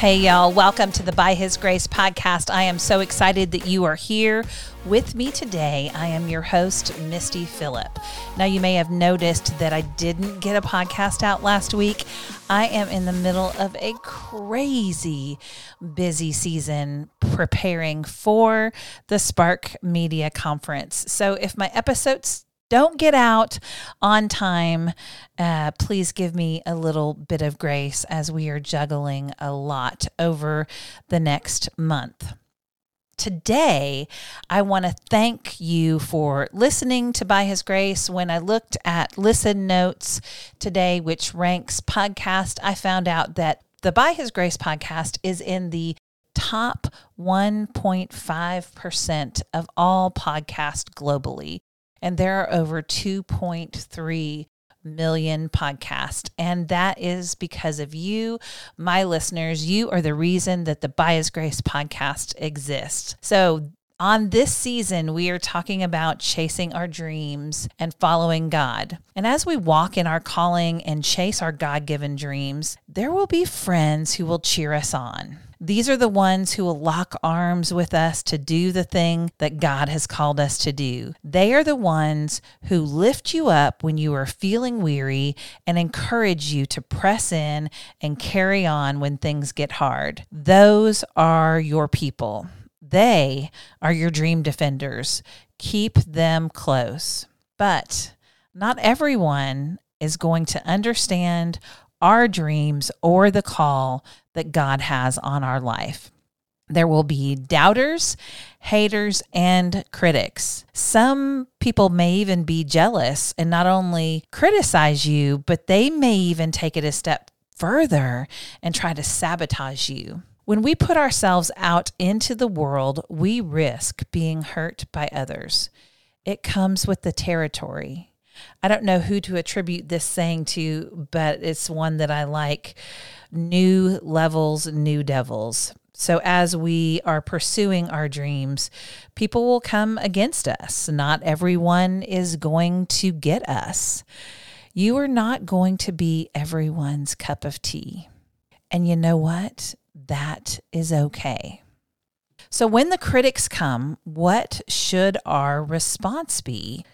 Hey, y'all, welcome to the By His Grace podcast. I am so excited that you are here with me today. I am your host, Misty Phillip. Now, you may have noticed that I didn't get a podcast out last week. I am in the middle of a crazy busy season preparing for the Spark Media Conference. So, if my episodes don't get out on time, uh, please give me a little bit of grace as we are juggling a lot over the next month. Today, I want to thank you for listening to By His Grace. When I looked at Listen Notes today, which ranks podcast, I found out that the By His Grace podcast is in the top 1.5% of all podcasts globally and there are over 2.3 million podcasts. And that is because of you, my listeners. You are the reason that the By His Grace podcast exists. So, on this season, we are talking about chasing our dreams and following God. And as we walk in our calling and chase our God given dreams, there will be friends who will cheer us on. These are the ones who will lock arms with us to do the thing that God has called us to do. They are the ones who lift you up when you are feeling weary and encourage you to press in and carry on when things get hard. Those are your people. They are your dream defenders. Keep them close. But not everyone is going to understand our dreams or the call that God has on our life. There will be doubters, haters, and critics. Some people may even be jealous and not only criticize you, but they may even take it a step further and try to sabotage you. When we put ourselves out into the world, we risk being hurt by others. It comes with the territory. I don't know who to attribute this saying to, but it's one that I like. New levels, new devils. So, as we are pursuing our dreams, people will come against us. Not everyone is going to get us. You are not going to be everyone's cup of tea. And you know what? That is okay. So, when the critics come, what should our response be?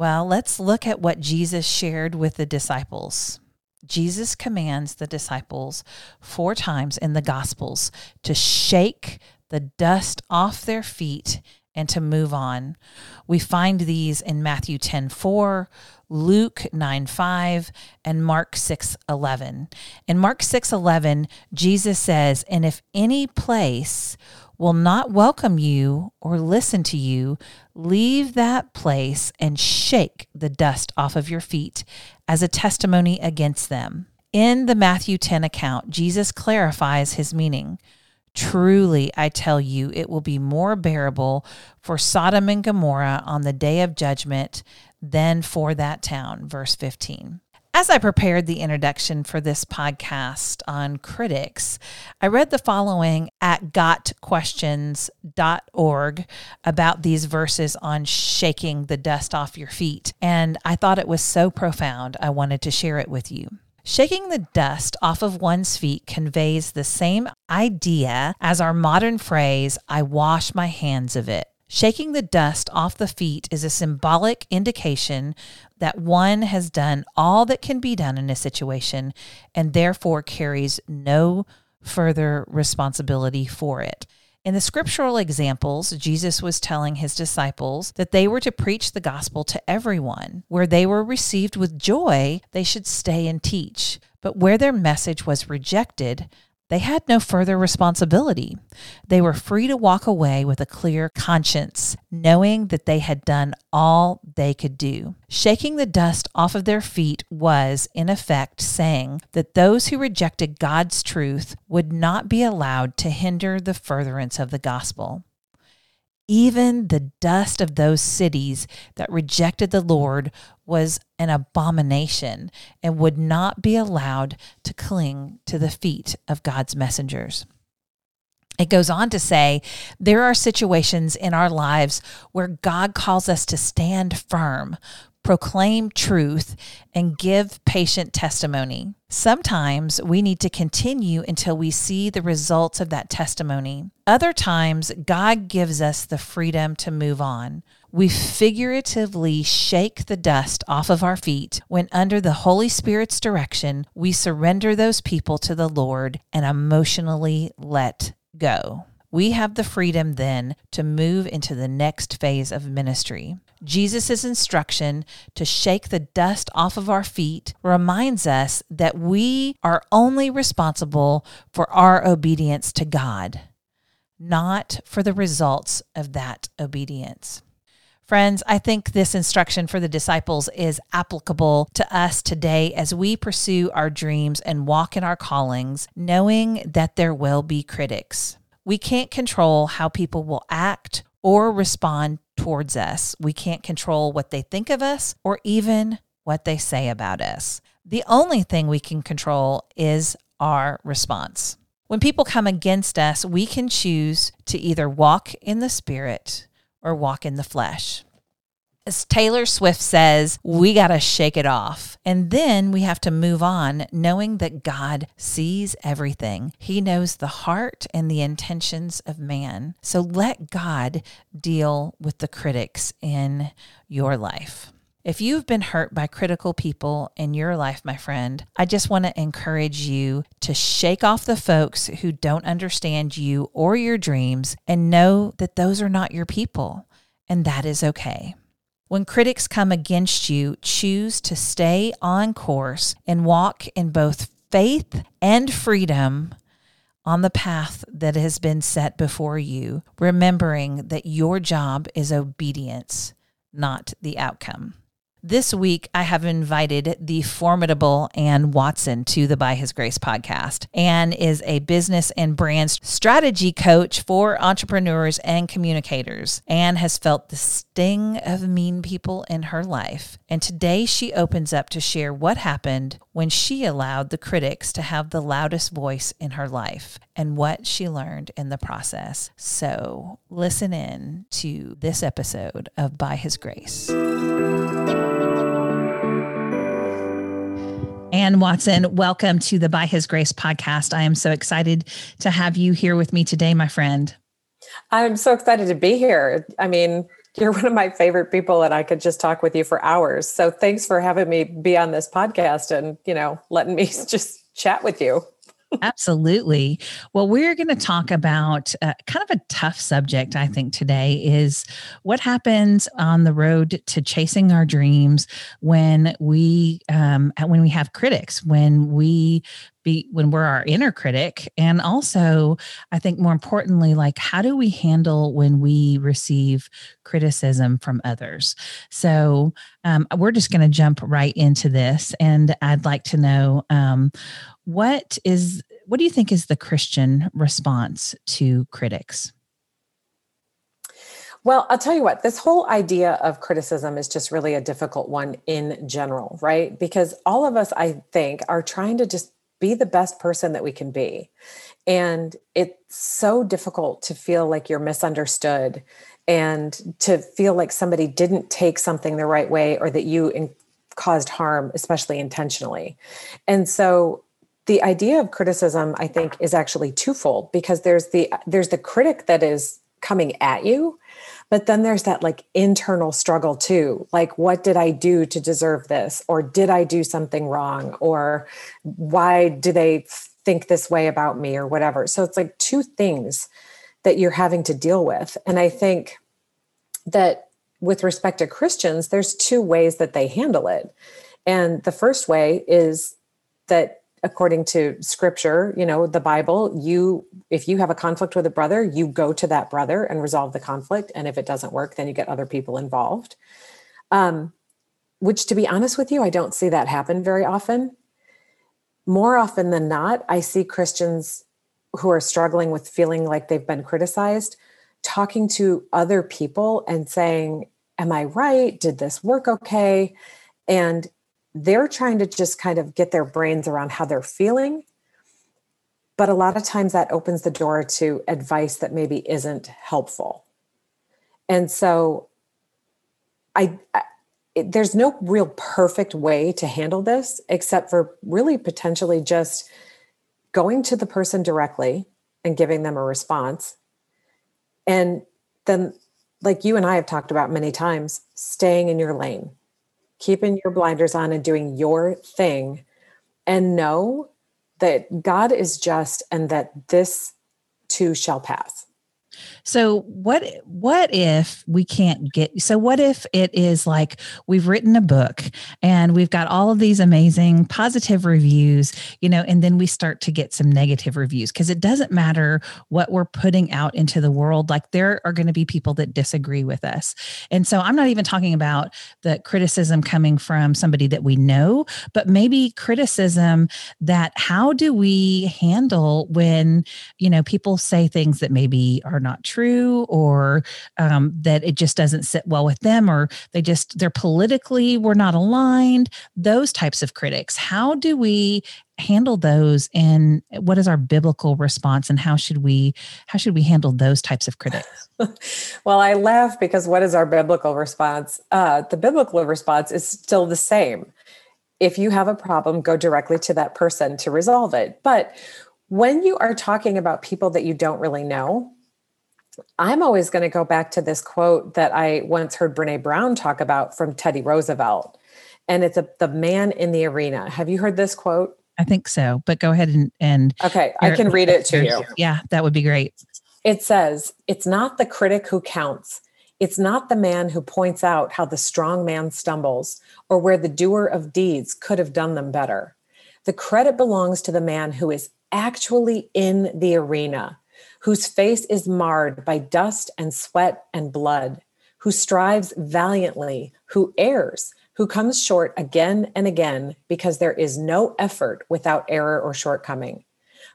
Well, let's look at what Jesus shared with the disciples. Jesus commands the disciples four times in the Gospels to shake the dust off their feet and to move on. We find these in Matthew 10 4, Luke 9 5, and Mark 6 11. In Mark 6 11, Jesus says, And if any place will not welcome you or listen to you, leave that place and shake the dust off of your feet as a testimony against them. In the Matthew 10 account, Jesus clarifies his meaning. Truly, I tell you, it will be more bearable for Sodom and Gomorrah on the day of judgment than for that town. Verse 15. As I prepared the introduction for this podcast on critics, I read the following at gotquestions.org about these verses on shaking the dust off your feet. And I thought it was so profound, I wanted to share it with you. Shaking the dust off of one's feet conveys the same idea as our modern phrase, I wash my hands of it. Shaking the dust off the feet is a symbolic indication that one has done all that can be done in a situation and therefore carries no further responsibility for it. In the scriptural examples, Jesus was telling his disciples that they were to preach the gospel to everyone. Where they were received with joy, they should stay and teach. But where their message was rejected, they had no further responsibility. They were free to walk away with a clear conscience, knowing that they had done all they could do. Shaking the dust off of their feet was, in effect, saying that those who rejected God's truth would not be allowed to hinder the furtherance of the gospel even the dust of those cities that rejected the Lord was an abomination and would not be allowed to cling to the feet of God's messengers. It goes on to say there are situations in our lives where God calls us to stand firm, proclaim truth, and give patient testimony. Sometimes we need to continue until we see the results of that testimony. Other times, God gives us the freedom to move on. We figuratively shake the dust off of our feet when, under the Holy Spirit's direction, we surrender those people to the Lord and emotionally let go. We have the freedom then to move into the next phase of ministry. Jesus' instruction to shake the dust off of our feet reminds us that we are only responsible for our obedience to God, not for the results of that obedience. Friends, I think this instruction for the disciples is applicable to us today as we pursue our dreams and walk in our callings, knowing that there will be critics. We can't control how people will act or respond towards us. We can't control what they think of us or even what they say about us. The only thing we can control is our response. When people come against us, we can choose to either walk in the spirit or walk in the flesh. As Taylor Swift says, we got to shake it off. And then we have to move on, knowing that God sees everything. He knows the heart and the intentions of man. So let God deal with the critics in your life. If you've been hurt by critical people in your life, my friend, I just want to encourage you to shake off the folks who don't understand you or your dreams and know that those are not your people, and that is okay. When critics come against you, choose to stay on course and walk in both faith and freedom on the path that has been set before you, remembering that your job is obedience, not the outcome. This week, I have invited the formidable Ann Watson to the By His Grace podcast. Ann is a business and brand strategy coach for entrepreneurs and communicators. Ann has felt the sting of mean people in her life. And today, she opens up to share what happened when she allowed the critics to have the loudest voice in her life and what she learned in the process. So, listen in to this episode of By His Grace. Ann Watson, welcome to the By His Grace podcast. I am so excited to have you here with me today, my friend. I'm so excited to be here. I mean, you're one of my favorite people and I could just talk with you for hours. So thanks for having me be on this podcast and, you know, letting me just chat with you. Absolutely. Well, we're going to talk about uh, kind of a tough subject, I think, today is what happens on the road to chasing our dreams when we um, when we have critics, when we be when we're our inner critic and also i think more importantly like how do we handle when we receive criticism from others so um, we're just going to jump right into this and i'd like to know um, what is what do you think is the Christian response to critics? Well, I'll tell you what, this whole idea of criticism is just really a difficult one in general, right? Because all of us, I think, are trying to just be the best person that we can be. And it's so difficult to feel like you're misunderstood and to feel like somebody didn't take something the right way or that you in- caused harm, especially intentionally. And so the idea of criticism i think is actually twofold because there's the there's the critic that is coming at you but then there's that like internal struggle too like what did i do to deserve this? Or did i do something wrong? Or why do they think this way about me or whatever? So it's like two things that you're having to deal with. And i think that with respect to christians there's two ways that they handle it. And the first way is that according to scripture you know the bible you if you have a conflict with a brother you go to that brother and resolve the conflict. And if it doesn't work then you get other people involved. Um, which to be honest with you i don't see that happen very often. More often than not i see christians who are struggling with feeling like they've been criticized talking to other people and saying am i right? Did this work okay? And they're trying to just kind of get their brains around how they're feeling. But a lot of times that opens the door to advice that maybe isn't helpful. And so I, it, there's no real perfect way to handle this except for really potentially just going to the person directly and giving them a response and then like you and I have talked about many times staying in your lane keeping your blinders on and doing your thing and know that God is just and that this too shall pass. So what what if we can't get so what if it is like we've written a book and we've got all of these amazing positive reviews, you know, and then we start to get some negative reviews because it doesn't matter what we're putting out into the world like there are going to be people that disagree with us. And so I'm not even talking about the criticism coming from somebody that we know, but maybe criticism that how do we handle when, you know, people say things that maybe are not true or um, that it just doesn't sit well with them or they just they're politically we're not aligned those types of critics. How do we handle those and what is our biblical response and how should we how should we handle those types of critics? Well i laugh because what is our biblical response? Uh, the biblical response is still the same. If you have a problem go directly to that person to resolve it. But when you are talking about people that you don't really know I'm always going to go back to this quote that I once heard Brene Brown talk about from Teddy Roosevelt. And it's a, the man in the arena. Have you heard this quote? I think so, but go ahead and, and okay, I can read it to you. Yeah, that would be great. It says, It's not the critic who counts. It's not the man who points out how the strong man stumbles or where the doer of deeds could have done them better. The credit belongs to the man who is actually in the arena, whose face is marred by dust and sweat and blood, who strives valiantly, who errs, who comes short again and again because there is no effort without error or shortcoming,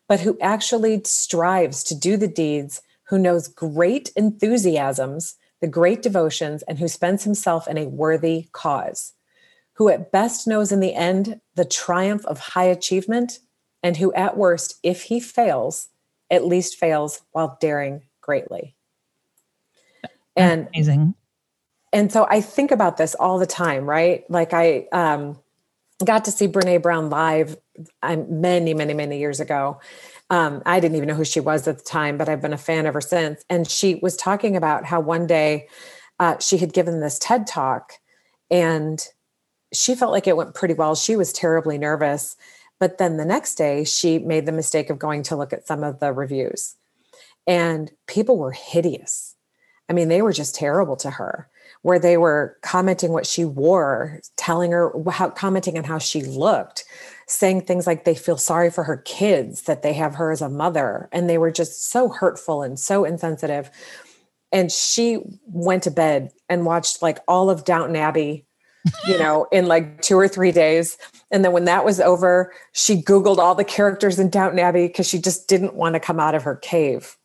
but who actually strives to do the deeds, who knows great enthusiasms, the great devotions, and who spends himself in a worthy cause, who at best knows in the end the triumph of high achievement, and who at worst, if he fails, at least fails while daring greatly. And amazing. And so I think about this all the time, right? Like I um, got to see Brene Brown live um, many, many, many years ago. Um, I didn't even know who she was at the time, but I've been a fan ever since. And she was talking about how one day uh, she had given this TED talk and she felt like it went pretty well. She was terribly nervous. But then the next day, she made the mistake of going to look at some of the reviews, and people were hideous. I mean, they were just terrible to her, where they were commenting what she wore, telling her how, commenting on how she looked, saying things like they feel sorry for her kids, that they have her as a mother. And they were just so hurtful and so insensitive. And she went to bed and watched like all of Downton Abbey you know, in like two or three days. And then when that was over, she Googled all the characters in Downton Abbey because she just didn't want to come out of her cave.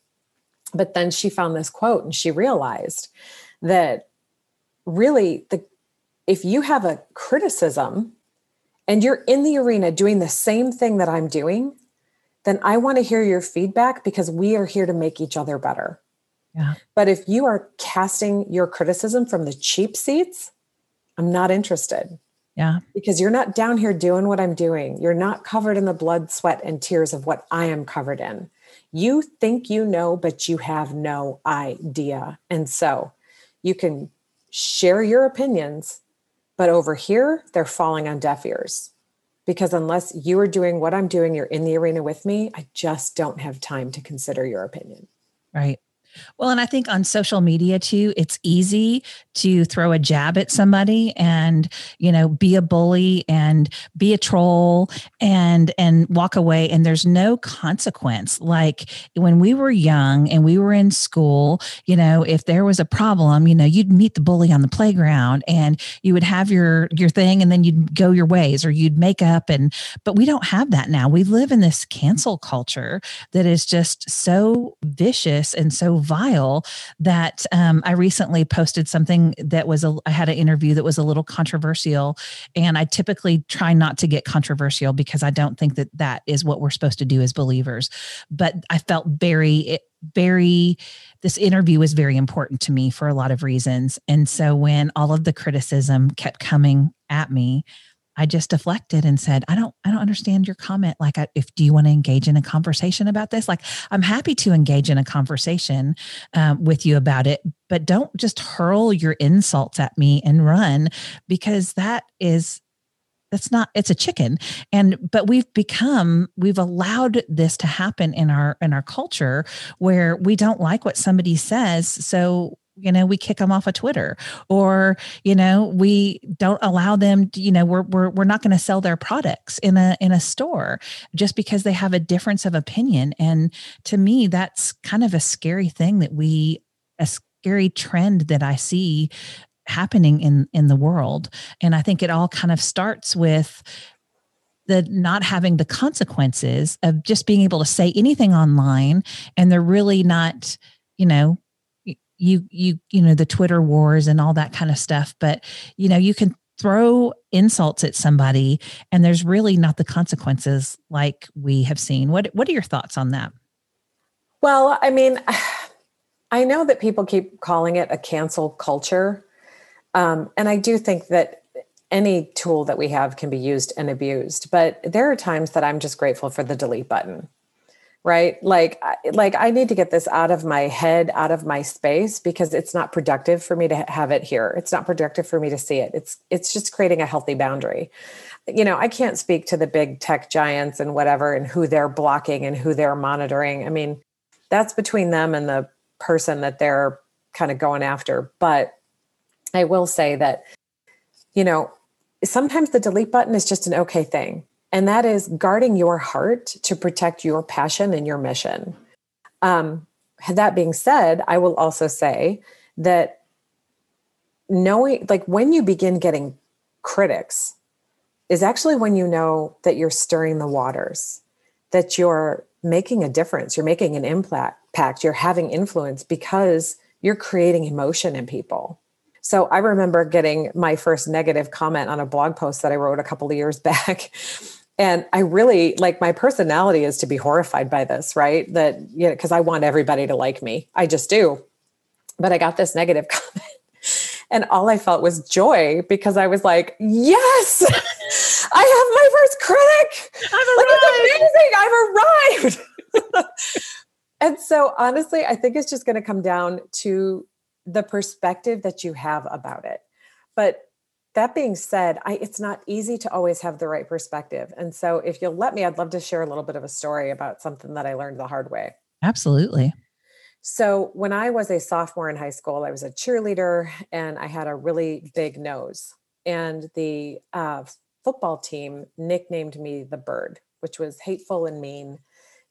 But then she found this quote and she realized that really the if you have a criticism and you're in the arena doing the same thing that I'm doing, then I want to hear your feedback because we are here to make each other better. Yeah. But if you are casting your criticism from the cheap seats, I'm not interested. Yeah. Because you're not down here doing what I'm doing. You're not covered in the blood, sweat, and tears of what I am covered in. You think you know, but you have no idea. And so you can share your opinions, but over here, they're falling on deaf ears. Because unless you are doing what I'm doing, you're in the arena with me, I just don't have time to consider your opinion. Right. Well, and I think on social media too, it's easy to throw a jab at somebody and, you know, be a bully and be a troll and and walk away and there's no consequence. Like when we were young and we were in school, you know, if there was a problem, you know, you'd meet the bully on the playground and you would have your your thing and then you'd go your ways or you'd make up and but we don't have that now. We live in this cancel culture that is just so vicious and so vile that um, I recently posted something that was a, I had an interview that was a little controversial, and I typically try not to get controversial because I don't think that that is what we're supposed to do as believers. But I felt very very this interview was very important to me for a lot of reasons. And so when all of the criticism kept coming at me, I just deflected and said, I don't, I don't understand your comment. Like, I, if do you want to engage in a conversation about this? Like, I'm happy to engage in a conversation um, with you about it, but don't just hurl your insults at me and run because that is that's not it's a chicken and but we've become we've allowed this to happen in our in our culture where we don't like what somebody says so you know we kick them off of twitter or you know we don't allow them to, you know we're we're, we're not going to sell their products in a in a store just because they have a difference of opinion. And to me that's kind of a scary thing that we a scary trend that i see happening in in the world. And i think it all kind of starts with the not having the consequences of just being able to say anything online and they're really not you know you you you know the twitter wars and all that kind of stuff but you know you can throw insults at somebody and there's really not the consequences like we have seen. What what are your thoughts on that? Well i mean i know that people keep calling it a cancel culture um, and i do think that any tool that we have can be used and abused but there are times that i'm just grateful for the delete button right? Like like i need to get this out of my head out of my space because it's not productive for me to have it here. It's not productive for me to see it. It's it's just creating a healthy boundary. You know i can't speak to the big tech giants and whatever and who they're blocking and who they're monitoring. I mean that's between them and the person that they're kind of going after. But i will say that you know sometimes the delete button is just an okay thing and that is guarding your heart to protect your passion and your mission. Um, that being said, I will also say that knowing, like, when you begin getting critics, is actually when you know that you're stirring the waters, that you're making a difference, you're making an impact, you're having influence because you're creating emotion in people. So I remember getting my first negative comment on a blog post that I wrote a couple of years back. And I really like my personality is to be horrified by this, right? That, you know, because I want everybody to like me. I just do. But I got this negative comment. And all I felt was joy because I was like, yes, I have my first critic. I've arrived. Like, it's amazing. I've arrived. and so honestly, I think it's just going to come down to the perspective that you have about it. But that being said, I, it's not easy to always have the right perspective. And so, if you'll let me, I'd love to share a little bit of a story about something that I learned the hard way. Absolutely. So, when I was a sophomore in high school, I was a cheerleader and I had a really big nose. And the uh, football team nicknamed me the bird, which was hateful and mean.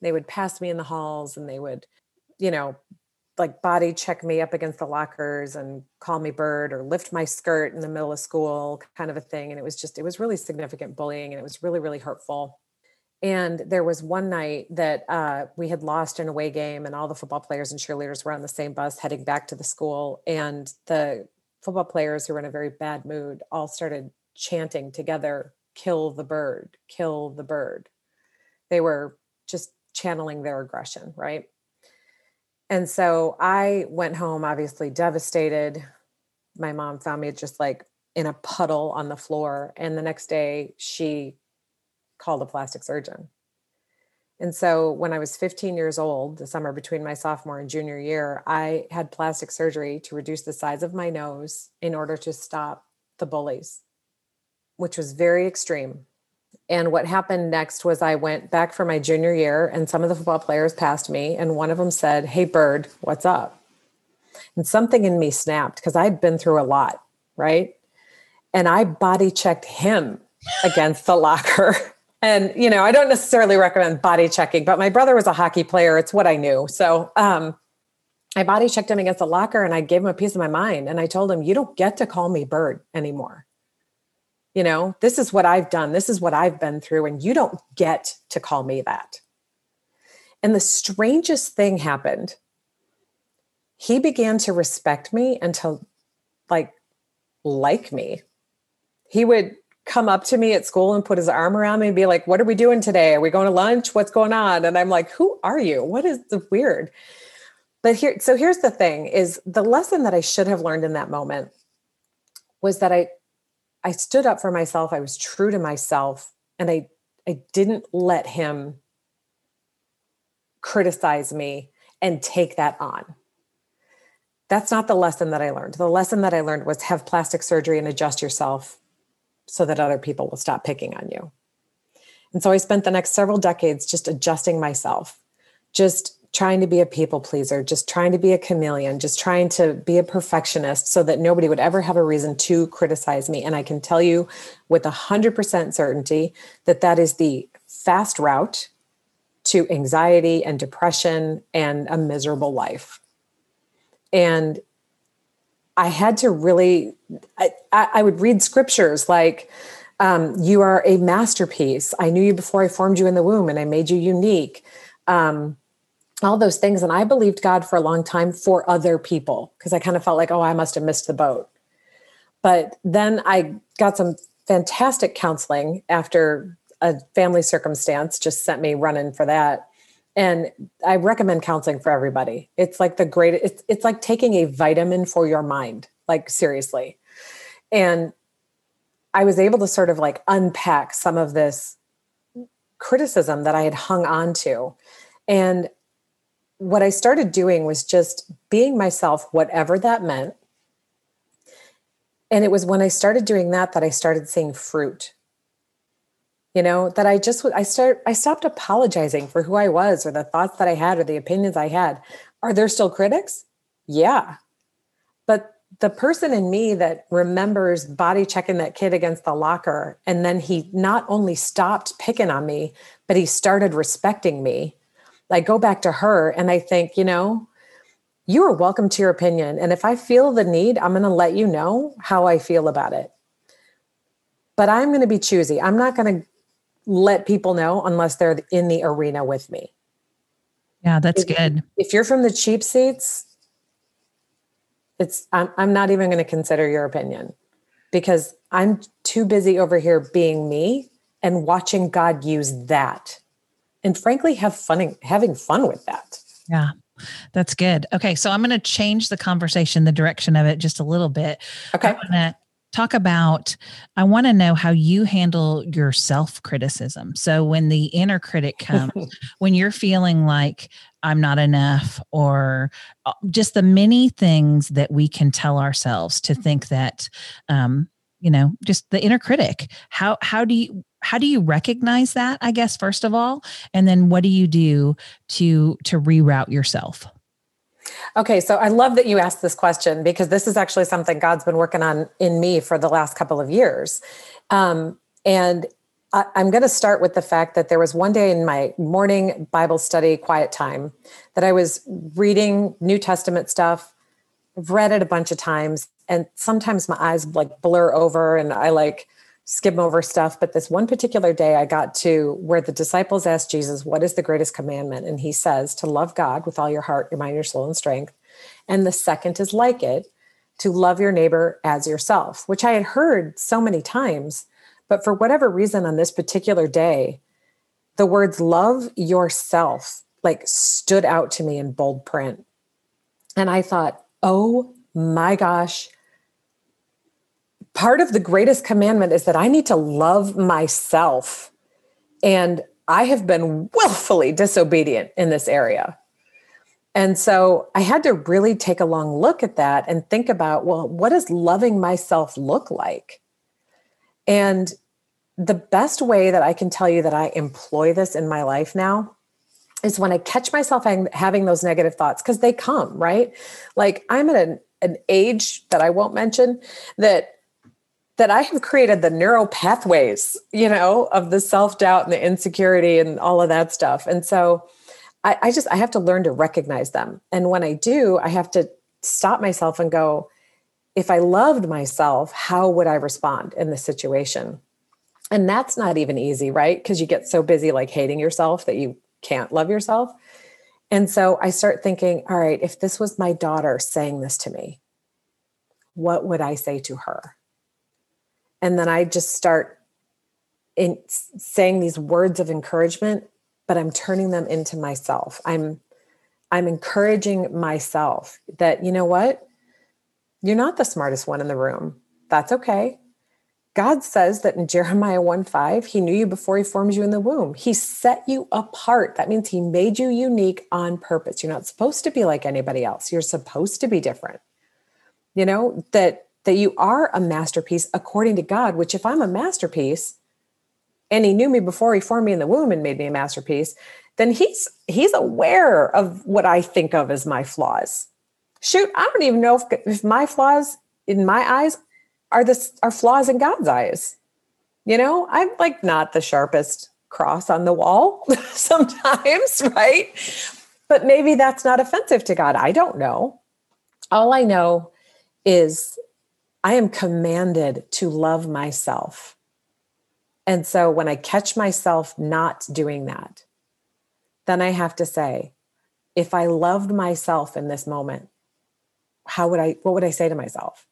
They would pass me in the halls and they would, you know, like body check me up against the lockers and call me bird or lift my skirt in the middle of school kind of a thing. And it was just it was really significant bullying and it was really really hurtful. And there was one night that uh, we had lost an away game and all the football players and cheerleaders were on the same bus heading back to the school. And the football players who were in a very bad mood all started chanting together kill the bird kill the bird. They were just channeling their aggression right and so I went home, obviously devastated. My mom found me just like in a puddle on the floor. And the next day, she called a plastic surgeon. And so when I was 15 years old, the summer between my sophomore and junior year, I had plastic surgery to reduce the size of my nose in order to stop the bullies, which was very extreme. And what happened next was I went back for my junior year, and some of the football players passed me, and one of them said, Hey, Bird, what's up? And something in me snapped because I'd been through a lot, right? And I body checked him against the locker. And, you know, I don't necessarily recommend body checking, but my brother was a hockey player. It's what I knew. So, um, I body checked him against the locker and I gave him a piece of my mind. And I told him, You don't get to call me Bird anymore you know, this is what I've done, this is what I've been through, and you don't get to call me that. And the strangest thing happened. He began to respect me and to like like me. He would come up to me at school and put his arm around me and be like, What are we doing today? Are we going to lunch? What's going on? And I'm like, Who are you? What is the weird? but here so here's the thing is the lesson that i should have learned in that moment was that i i stood up for myself i was true to myself and i i didn't let him criticize me and take that on. That's not the lesson that i learned. The lesson that i learned was have plastic surgery and adjust yourself so that other people will stop picking on you. And so i spent the next several decades just adjusting myself just trying to be a people pleaser, just trying to be a chameleon, just trying to be a perfectionist so that nobody would ever have a reason to criticize me. And I can tell you with 100% certainty that that is the fast route to anxiety and depression and a miserable life. And I had to really, I, I would read scriptures like, um, you are a masterpiece. I knew you before I formed you in the womb and I made you unique. Um, all those things. And I believed God for a long time for other people because I kind of felt like, oh, I must have missed the boat. But then I got some fantastic counseling after a family circumstance just sent me running for that. And I recommend counseling for everybody. It's like the great, it's, it's like taking a vitamin for your mind, like seriously. And I was able to sort of like unpack some of this criticism that I had hung on to. And what I started doing was just being myself, whatever that meant. And it was when I started doing that that I started seeing fruit. You know, that I just I start I stopped apologizing for who I was or the thoughts that I had or the opinions I had. Are there still critics? Yeah. But the person in me that remembers body checking that kid against the locker and then he not only stopped picking on me, but he started respecting me I go back to her and I think, you know, you are welcome to your opinion. And if I feel the need, I'm going to let you know how I feel about it. But I'm going to be choosy. I'm not going to let people know unless they're in the arena with me. Yeah, that's if, good. If you're from the cheap seats, it's I'm, I'm not even going to consider your opinion because I'm too busy over here being me and watching God use that and frankly have fun having fun with that. Yeah. That's good. Okay, so I'm going to change the conversation, the direction of it just a little bit. Okay. I want to talk about I want to know how you handle your self-criticism. So when the inner critic comes, when you're feeling like I'm not enough or uh, just the many things that we can tell ourselves to think that um you know just the inner critic how how do you how do you recognize that i guess first of all? And then what do you do to to reroute yourself? Okay so i love that you asked this question because this is actually something god's been working on in me for the last couple of years. Um, and I, i'm going to start with the fact that there was one day in my morning bible study quiet time that i was reading new testament stuff i've read it a bunch of times and sometimes my eyes like blur over and i like skim over stuff. But this one particular day, I got to where the disciples asked Jesus, What is the greatest commandment? And he says, To love God with all your heart, your mind, your soul, and strength. And the second is like it, to love your neighbor as yourself, which I had heard so many times. But for whatever reason, on this particular day, the words love yourself like stood out to me in bold print. And I thought, oh my gosh, part of the greatest commandment is that I need to love myself. And I have been willfully disobedient in this area. And so I had to really take a long look at that and think about, well, what does loving myself look like? And the best way that I can tell you that I employ this in my life now is when I catch myself having those negative thoughts, because they come, right? Like I'm at an, an age that I won't mention that that I have created the neural pathways, you know, of the self doubt and the insecurity and all of that stuff. And so I, I, just, I have to learn to recognize them. And when I do, I have to stop myself and go, if I loved myself, how would I respond in this situation? And that's not even easy, right? Because you get so busy like hating yourself that you can't love yourself. And so I start thinking, all right, if this was my daughter saying this to me, what would I say to her? And then i just start in saying these words of encouragement but i'm turning them into myself i'm I'm encouraging myself that, you know what? You're not the smartest one in the room. That's okay. God says that in Jeremiah 1 5, He knew you before He formed you in the womb. He set you apart. That means He made you unique on purpose. You're not supposed to be like anybody else. You're supposed to be different. You know, that that you are a masterpiece according to God, which if I'm a masterpiece and he knew me before he formed me in the womb and made me a masterpiece, then he's he's aware of what I think of as my flaws. Shoot, I don't even know if, if my flaws in my eyes are this are flaws in God's eyes. You know, I'm like not the sharpest cross on the wall sometimes, right? But maybe that's not offensive to God. I don't know. All I know is I am commanded to love myself. And so when I catch myself not doing that, then I have to say, if I loved myself in this moment, how would I, what would I say to myself?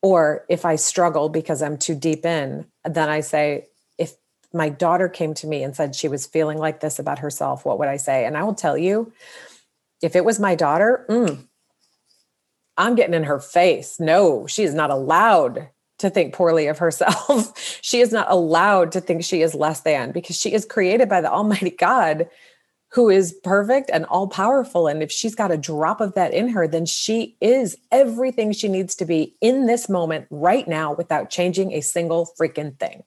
Or if I struggle because I'm too deep in, then I say, if my daughter came to me and said she was feeling like this about herself, what would I say? And I will tell you, if it was my daughter, mm, I'm getting in her face. No, she is not allowed to think poorly of herself. she is not allowed to think she is less than because she is created by the Almighty God who is perfect and all powerful. And if she's got a drop of that in her, then she is everything she needs to be in this moment right now without changing a single freaking thing.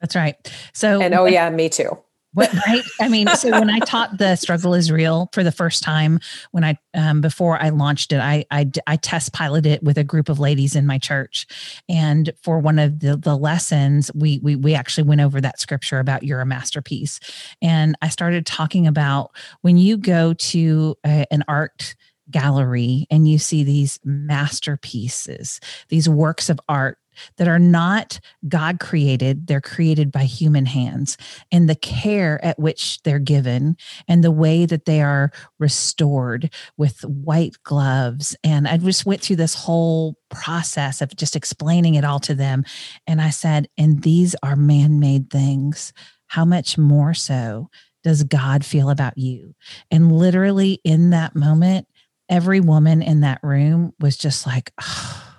That's right. So, and oh, yeah, me too. What, right? I mean, so when I taught the struggle is real for the first time, when I um, before I launched it, I, I I test piloted it with a group of ladies in my church, and for one of the the lessons, we we we actually went over that scripture about you're a masterpiece, and I started talking about when you go to a, an art gallery and you see these masterpieces, these works of art that are not God created, they're created by human hands, and the care at which they're given, and the way that they are restored with white gloves. And I just went through this whole process of just explaining it all to them. And I said, and these are man made things. How much more so does God feel about you? And literally in that moment, every woman in that room was just like, oh,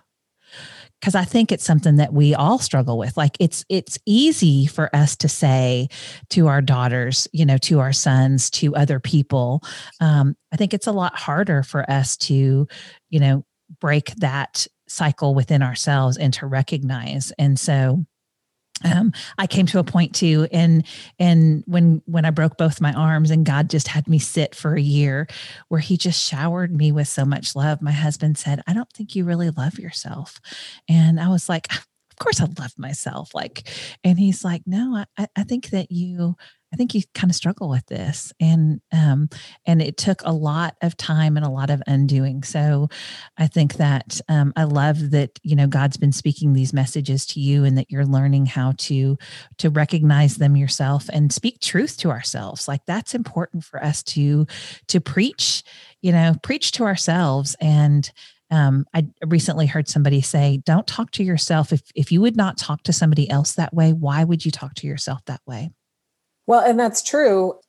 because I think it's something that we all struggle with. Like it's it's easy for us to say to our daughters, you know, to our sons, to other people. Um, I think it's a lot harder for us to, you know, break that cycle within ourselves and to recognize. And so um, I came to a point too, and and when when I broke both my arms, and God just had me sit for a year, where He just showered me with so much love. My husband said, "I don't think you really love yourself," and I was like, "Of course I love myself." Like, and He's like, "No, I I think that you I think you kind of struggle with this, and um, and it took a lot of time and a lot of undoing. So, I think that um, I love that you know God's been speaking these messages to you, and that you're learning how to to recognize them yourself and speak truth to ourselves. Like that's important for us to to preach, you know, preach to ourselves and um, I recently heard somebody say, "Don't talk to yourself. If if you would not talk to somebody else that way, why would you talk to yourself that way?" Well, and that's true.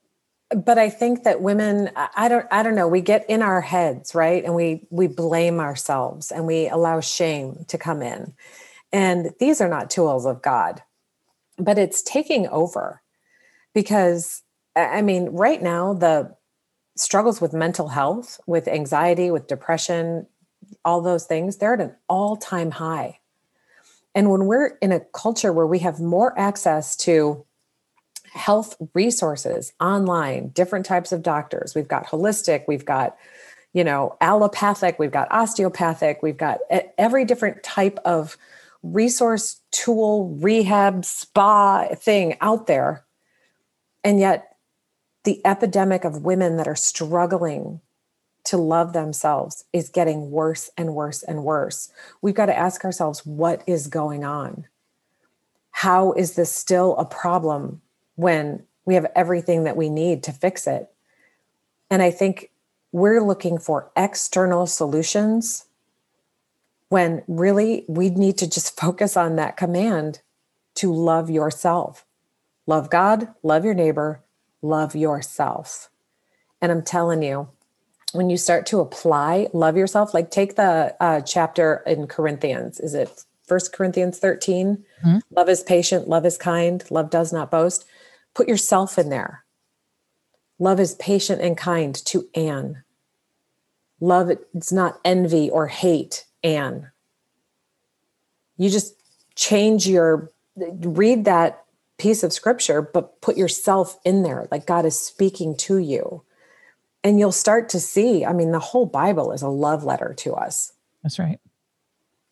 But I think that women, I don't, I don't know, we get in our heads, right? And we we blame ourselves and we allow shame to come in. And these are not tools of God, but it's taking over. Because I mean, right now, the struggles with mental health, with anxiety, with depression, all those things, they're at an all-time high. And when we're in a culture where we have more access to health resources online, different types of doctors. We've got holistic, we've got, you know, allopathic, we've got osteopathic, we've got every different type of resource, tool, rehab, spa thing out there. And yet, the epidemic of women that are struggling to love themselves is getting worse and worse and worse. We've got to ask ourselves what is going on? How is this still a problem when we have everything that we need to fix it. And I think we're looking for external solutions when really we need to just focus on that command to love yourself. Love God, love your neighbor, love yourself. And I'm telling you, when you start to apply love yourself, like take the uh, chapter in Corinthians, is it First Corinthians 13? Mm-hmm. Love is patient, love is kind, love does not boast. Put yourself in there. Love is patient and kind to Anne. Love it's not envy or hate, Anne. You just change your read that piece of scripture, but put yourself in there, like God is speaking to you. And you'll start to see, I mean, the whole Bible is a love letter to us. That's right.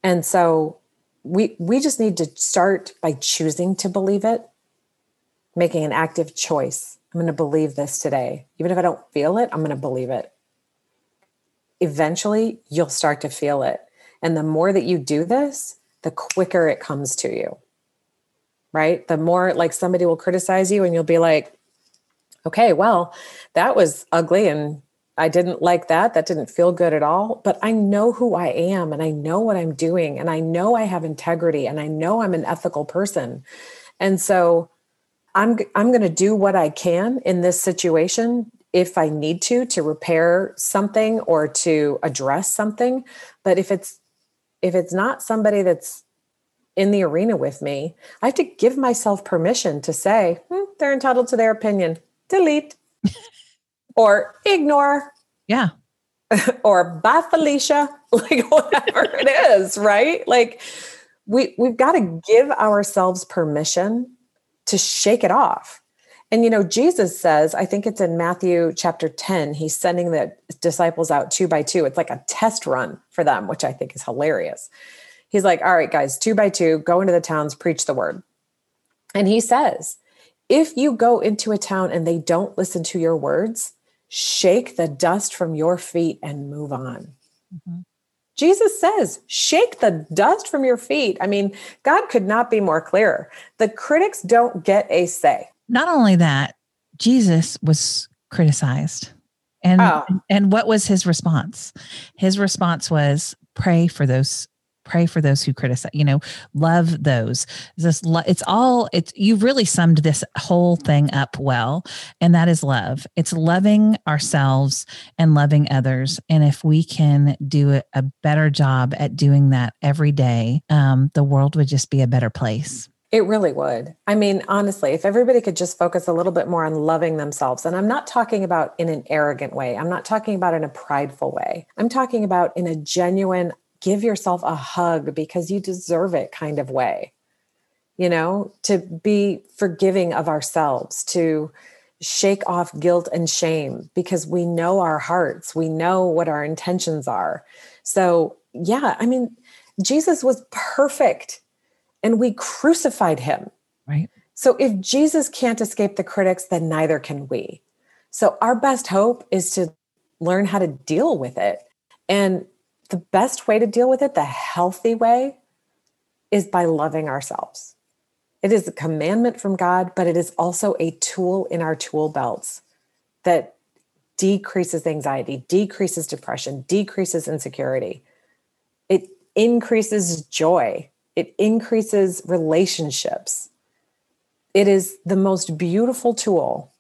And so we we just need to start by choosing to believe it, making an active choice. I'm going to believe this today. Even if I don't feel it, I'm going to believe it. Eventually, you'll start to feel it. And the more that you do this, the quicker it comes to you right? The more like somebody will criticize you and you'll be like, okay, well, that was ugly and I didn't like that. That didn't feel good at all. But I know who I am and I know what I'm doing and I know I have integrity and I know I'm an ethical person. And so I'm I'm going to do what I can in this situation if I need to to repair something or to address something. But if it's if it's not somebody that's in the arena with me, I have to give myself permission to say, hmm, they're entitled to their opinion, delete or ignore. Yeah. or bye, Felicia, like whatever it is, right? Like we, we've got to give ourselves permission to shake it off. And you know, Jesus says, I think it's in Matthew chapter 10, he's sending the disciples out two by two. It's like a test run for them, which I think is hilarious he's like, all right, guys, two by two, go into the towns, preach the word. And he says, if you go into a town and they don't listen to your words, shake the dust from your feet and move on. Mm-hmm. Jesus says, shake the dust from your feet. I mean, God could not be more clear. The critics don't get a say. Not only that, Jesus was criticized. And oh. and what was his response? His response was pray for those pray for those who criticize you know love those. This it's all it's you've really summed this whole thing up well and that is love. It's loving ourselves and loving others and if we can do a better job at doing that every day um, the world would just be a better place. It really would. I mean, honestly, if everybody could just focus a little bit more on loving themselves, and I'm not talking about in an arrogant way, I'm not talking about in a prideful way, I'm talking about in a genuine, give yourself a hug because you deserve it kind of way. You know, to be forgiving of ourselves, to shake off guilt and shame because we know our hearts, we know what our intentions are. So, yeah, I mean, Jesus was perfect and we crucified him. Right. So, if Jesus can't escape the critics, then neither can we. So, our best hope is to learn how to deal with it. And the best way to deal with it, the healthy way, is by loving ourselves. It is a commandment from God, but it is also a tool in our tool belts that decreases anxiety, decreases depression, decreases insecurity. It increases joy, it increases relationships. It is the most beautiful tool.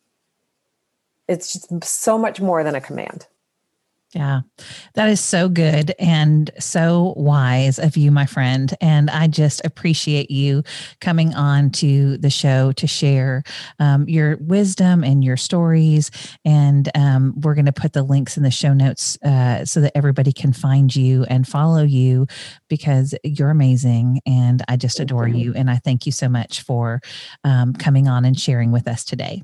It's just so much more than a command. Yeah, that is so good and so wise of you, my friend. And I just appreciate you coming on to the show to share um, your wisdom and your stories. And um, we're going to put the links in the show notes uh, so that everybody can find you and follow you because you're amazing. And I just adore you. And I thank you so much for um, coming on and sharing with us today.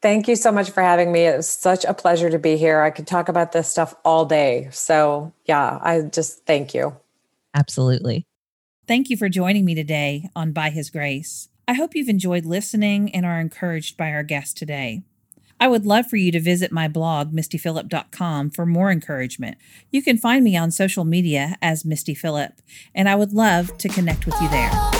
Thank you so much for having me. It was such a pleasure to be here. I could talk about this stuff all day. So, yeah, I just thank you. Absolutely. Thank you for joining me today on By His Grace. I hope you've enjoyed listening and are encouraged by our guest today. I would love for you to visit my blog, mistyphillip.com, for more encouragement. You can find me on social media as Misty Phillip, and I would love to connect with you there.